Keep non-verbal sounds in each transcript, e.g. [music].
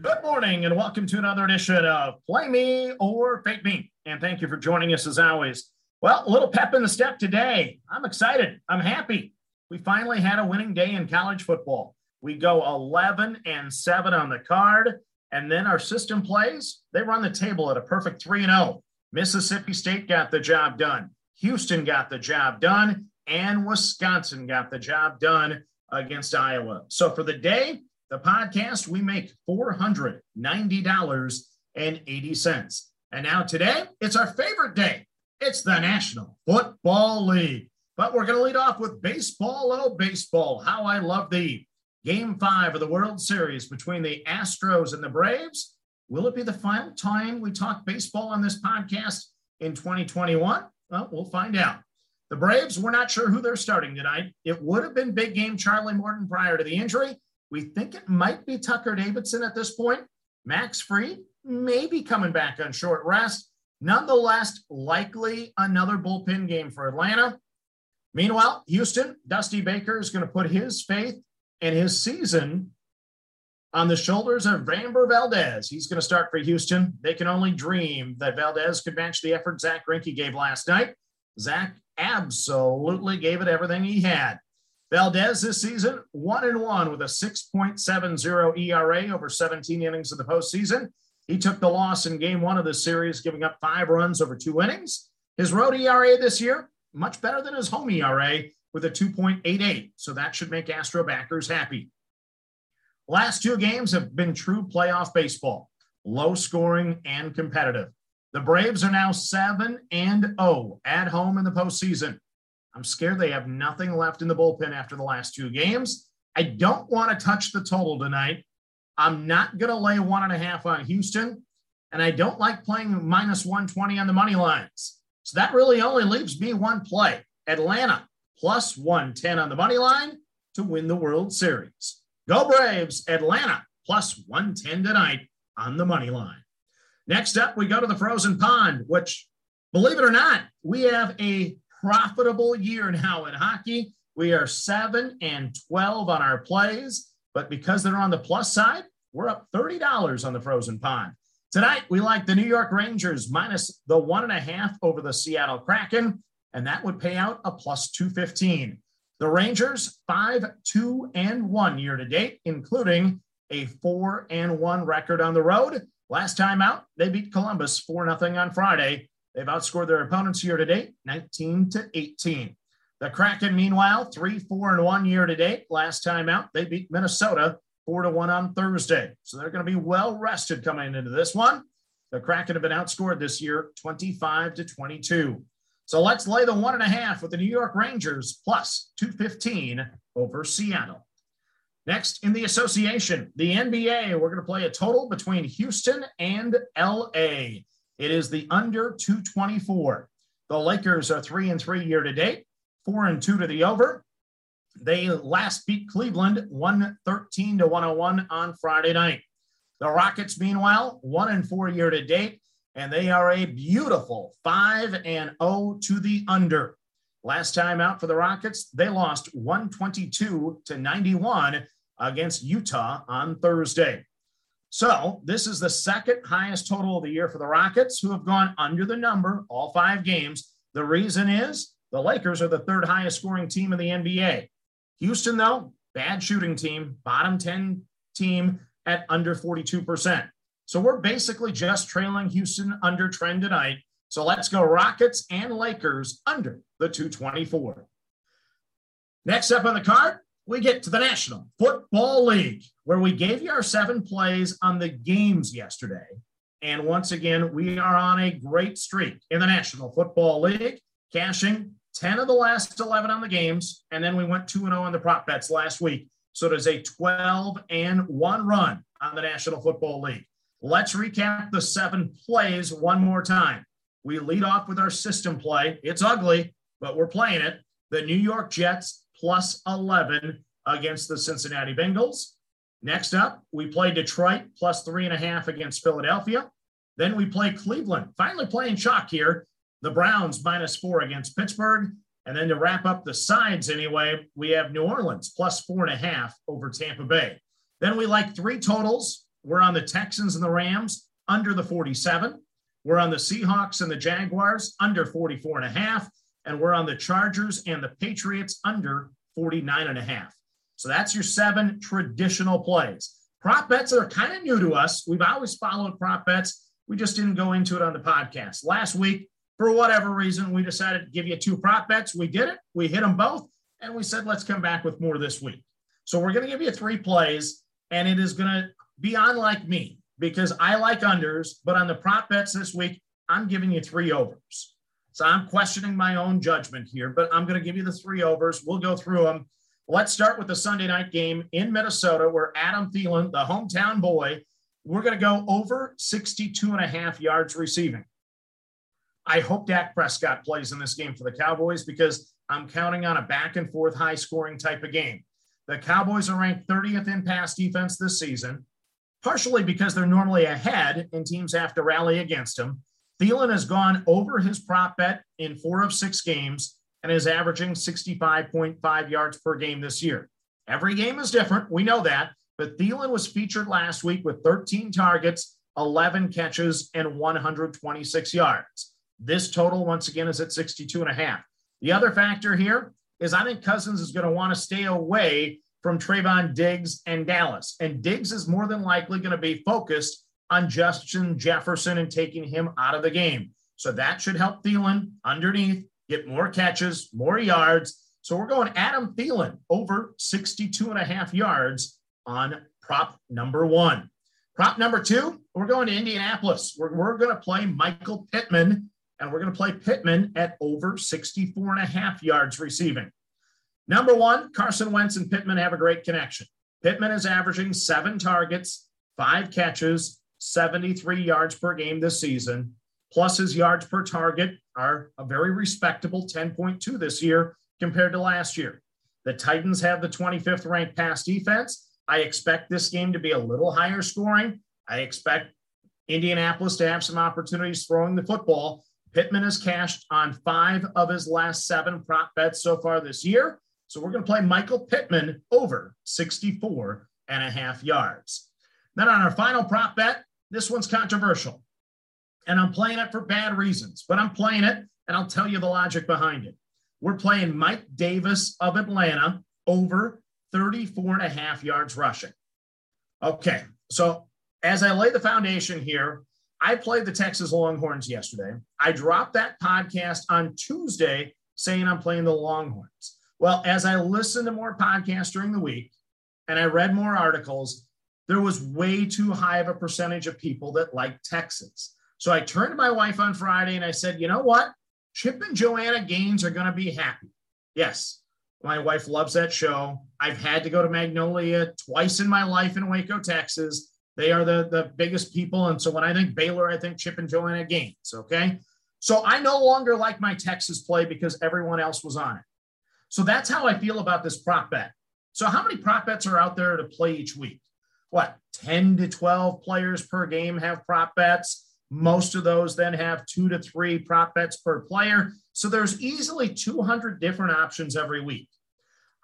Good morning and welcome to another edition of Play Me or Fake Me. And thank you for joining us as always. Well, a little pep in the step today. I'm excited. I'm happy. We finally had a winning day in college football. We go 11 and 7 on the card. And then our system plays, they run the table at a perfect 3 0. Mississippi State got the job done. Houston got the job done. And Wisconsin got the job done against Iowa. So for the day, the podcast, we make $490.80. And now today, it's our favorite day. It's the National Football League. But we're going to lead off with baseball. Oh, baseball. How I love thee. Game five of the World Series between the Astros and the Braves. Will it be the final time we talk baseball on this podcast in 2021? Well, we'll find out. The Braves, we're not sure who they're starting tonight. It would have been big game Charlie Morton prior to the injury. We think it might be Tucker Davidson at this point. Max Fried may be coming back on short rest. Nonetheless, likely another bullpen game for Atlanta. Meanwhile, Houston, Dusty Baker is going to put his faith and his season on the shoulders of Framber Valdez. He's going to start for Houston. They can only dream that Valdez could match the effort Zack Greinke gave last night. Zack absolutely gave it everything he had. Valdez this season, one and one with a 6.70 ERA over 17 innings of the postseason. He took the loss in game one of the series, giving up five runs over two innings. His road ERA this year, much better than his home ERA with a 2.88. So that should make Astro backers happy. Last two games have been true playoff baseball, low scoring and competitive. The Braves are now 7 and 0 at home in the postseason. I'm scared they have nothing left in the bullpen after the last two games. I don't want to touch the total tonight. I'm not going to lay one and a half on Houston, and I don't like playing minus 120 on the money lines. So that really only leaves me one play Atlanta plus 110 on the money line to win the World Series. Go Braves, Atlanta plus 110 tonight on the money line. Next up, we go to the frozen pond, which, believe it or not, we have a profitable year now in hockey. We are 7 and 12 on our plays, but because they're on the plus side, we're up $30 on the frozen pond. Tonight, we like the New York Rangers minus the one and a half over the Seattle Kraken, and that would pay out a plus 215. The Rangers, 5 2 and 1 year to date, including a 4 and 1 record on the road. Last time out, they beat Columbus 4 0 on Friday. They've outscored their opponents year to date 19 to 18. The Kraken, meanwhile, 3 4 and 1 year to date. Last time out, they beat Minnesota 4 to 1 on Thursday. So they're going to be well rested coming into this one. The Kraken have been outscored this year 25 to 22. So let's lay the one and a half with the New York Rangers plus 215 over Seattle. Next in the association, the NBA, we're going to play a total between Houston and LA. It is the under 224. The Lakers are three and three year to date, four and two to the over. They last beat Cleveland 113 to 101 on Friday night. The Rockets, meanwhile, one and four year to date, and they are a beautiful five and 0 to the under. Last time out for the Rockets, they lost 122 to 91 against Utah on Thursday. So, this is the second highest total of the year for the Rockets, who have gone under the number all five games. The reason is the Lakers are the third highest scoring team in the NBA. Houston, though, bad shooting team, bottom 10 team at under 42%. So we're basically just trailing Houston under trend tonight. So let's go Rockets and Lakers under the 224. Next up on the card, we get to the National Football League, where we gave you our seven plays on the games yesterday. And once again, we are on a great streak in the National Football League, cashing 10 of the last 11 on the games. And then we went 2 0 on the prop bets last week. So it is a 12 and one run on the National Football League. Let's recap the seven plays one more time. We lead off with our system play. It's ugly, but we're playing it. The New York Jets plus 11 against the Cincinnati Bengals. Next up, we play Detroit plus three and a half against Philadelphia. Then we play Cleveland, finally playing chalk here. The Browns minus four against Pittsburgh. And then to wrap up the sides anyway, we have New Orleans plus four and a half over Tampa Bay. Then we like three totals. We're on the Texans and the Rams under the 47. We're on the Seahawks and the Jaguars under 44 and a half. And we're on the Chargers and the Patriots under 49 and a half. So that's your seven traditional plays. Prop bets are kind of new to us. We've always followed prop bets. We just didn't go into it on the podcast. Last week, for whatever reason, we decided to give you two prop bets. We did it. We hit them both. And we said, let's come back with more this week. So we're going to give you three plays, and it is going to be unlike me because I like unders, but on the prop bets this week, I'm giving you three overs. So I'm questioning my own judgment here, but I'm going to give you the three overs. We'll go through them. Let's start with the Sunday night game in Minnesota where Adam Thielen, the hometown boy, we're going to go over 62 and a half yards receiving. I hope Dak Prescott plays in this game for the Cowboys because I'm counting on a back and forth high scoring type of game. The Cowboys are ranked 30th in pass defense this season, partially because they're normally ahead and teams have to rally against them. Thielen has gone over his prop bet in four of six games and is averaging 65.5 yards per game this year. Every game is different. We know that. But Thielen was featured last week with 13 targets, 11 catches, and 126 yards. This total, once again, is at 62 and a half. The other factor here is I think Cousins is going to want to stay away from Trevon Diggs and Dallas. And Diggs is more than likely going to be focused on Justin Jefferson and taking him out of the game. So that should help Thielen underneath get more catches, more yards. So we're going Adam Thielen over 62 and a half yards on prop number one. Prop number two, we're going to Indianapolis. We're, we're going to play Michael Pittman, and we're going to play Pittman at over 64 and a half yards receiving. Number one, Carson Wentz and Pittman have a great connection. Pittman is averaging seven targets, five catches, 73 yards per game this season plus his yards per target are a very respectable 10.2 this year compared to last year. The Titans have the 25th ranked pass defense. I expect this game to be a little higher scoring. I expect Indianapolis to have some opportunities throwing the football. Pittman has cashed on five of his last seven prop bets so far this year. So we're going to play Michael Pittman over 64 and a half yards. Then on our final prop bet, this one's controversial and I'm playing it for bad reasons, but I'm playing it and I'll tell you the logic behind it. We're playing Mike Davis of Atlanta over 34 and a half yards rushing. Okay, so as I lay the foundation here, I played the Texas Longhorns yesterday. I dropped that podcast on Tuesday saying I'm playing the Longhorns. Well, as I listened to more podcasts during the week and I read more articles, there was way too high of a percentage of people that liked Texas. So I turned to my wife on Friday and I said, you know what? Chip and Joanna Gaines are going to be happy. Yes, my wife loves that show. I've had to go to Magnolia twice in my life in Waco, Texas. They are the, the biggest people. And so when I think Baylor, I think Chip and Joanna Gaines. Okay. So I no longer like my Texas play because everyone else was on it. So that's how I feel about this prop bet. So, how many prop bets are out there to play each week? What, 10 to 12 players per game have prop bets? Most of those then have two to three prop bets per player. So there's easily 200 different options every week.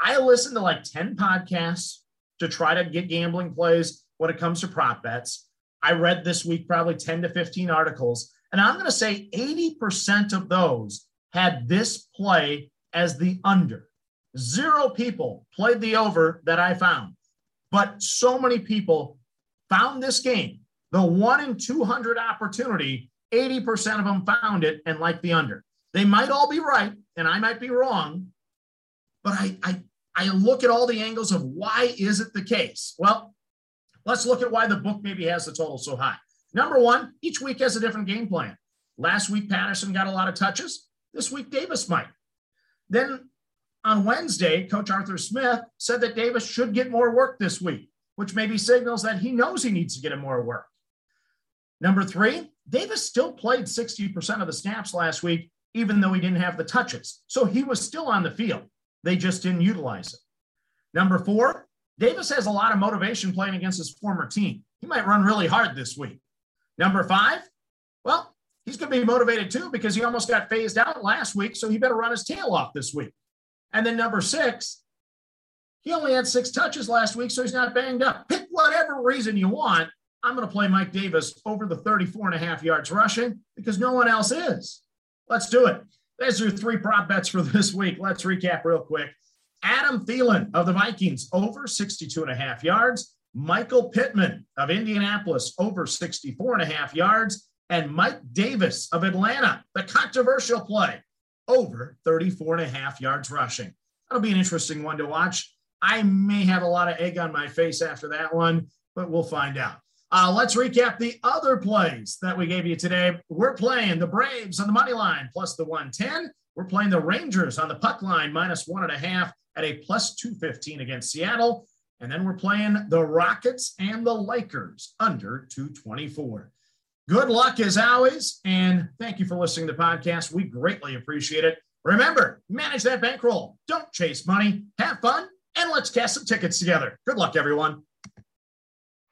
I listen to like 10 podcasts to try to get gambling plays when it comes to prop bets. I read this week probably 10 to 15 articles, and I'm going to say 80% of those had this play as the under. Zero people played the over that I found, but so many people found this game the one in 200 opportunity, 80% of them found it and liked the under. They might all be right, and I might be wrong, but I, I, I look at all the angles of why is it the case? Well, let's look at why the book maybe has the total so high. Number one, each week has a different game plan. Last week, Patterson got a lot of touches. This week, Davis might. Then on Wednesday, Coach Arthur Smith said that Davis should get more work this week, which maybe signals that he knows he needs to get him more work. Number three, Davis still played 60% of the snaps last week, even though he didn't have the touches. So he was still on the field. They just didn't utilize it. Number four, Davis has a lot of motivation playing against his former team. He might run really hard this week. Number five, well, he's going to be motivated too because he almost got phased out last week. So he better run his tail off this week. And then number six, he only had six touches last week, so he's not banged up. Pick whatever reason you want. I'm going to play Mike Davis over the 34 and a half yards rushing because no one else is. Let's do it. There's your three prop bets for [laughs] this week. Let's recap real quick. Adam Thielen of the Vikings over 62 and a half yards. Michael Pittman of Indianapolis over 64 and a half yards. And Mike Davis of Atlanta, the controversial play, over 34 and a half yards rushing. That'll be an interesting one to watch. I may have a lot of egg on my face after that one, but we'll find out. Uh, let's recap the other plays that we gave you today. We're playing the Braves on the money line plus the 110. We're playing the Rangers on the puck line minus one and a half at a plus 215 against Seattle. And then we're playing the Rockets and the Lakers under 224. Good luck as always. And thank you for listening to the podcast. We greatly appreciate it. Remember, manage that bankroll. Don't chase money. Have fun. And let's cast some tickets together. Good luck, everyone.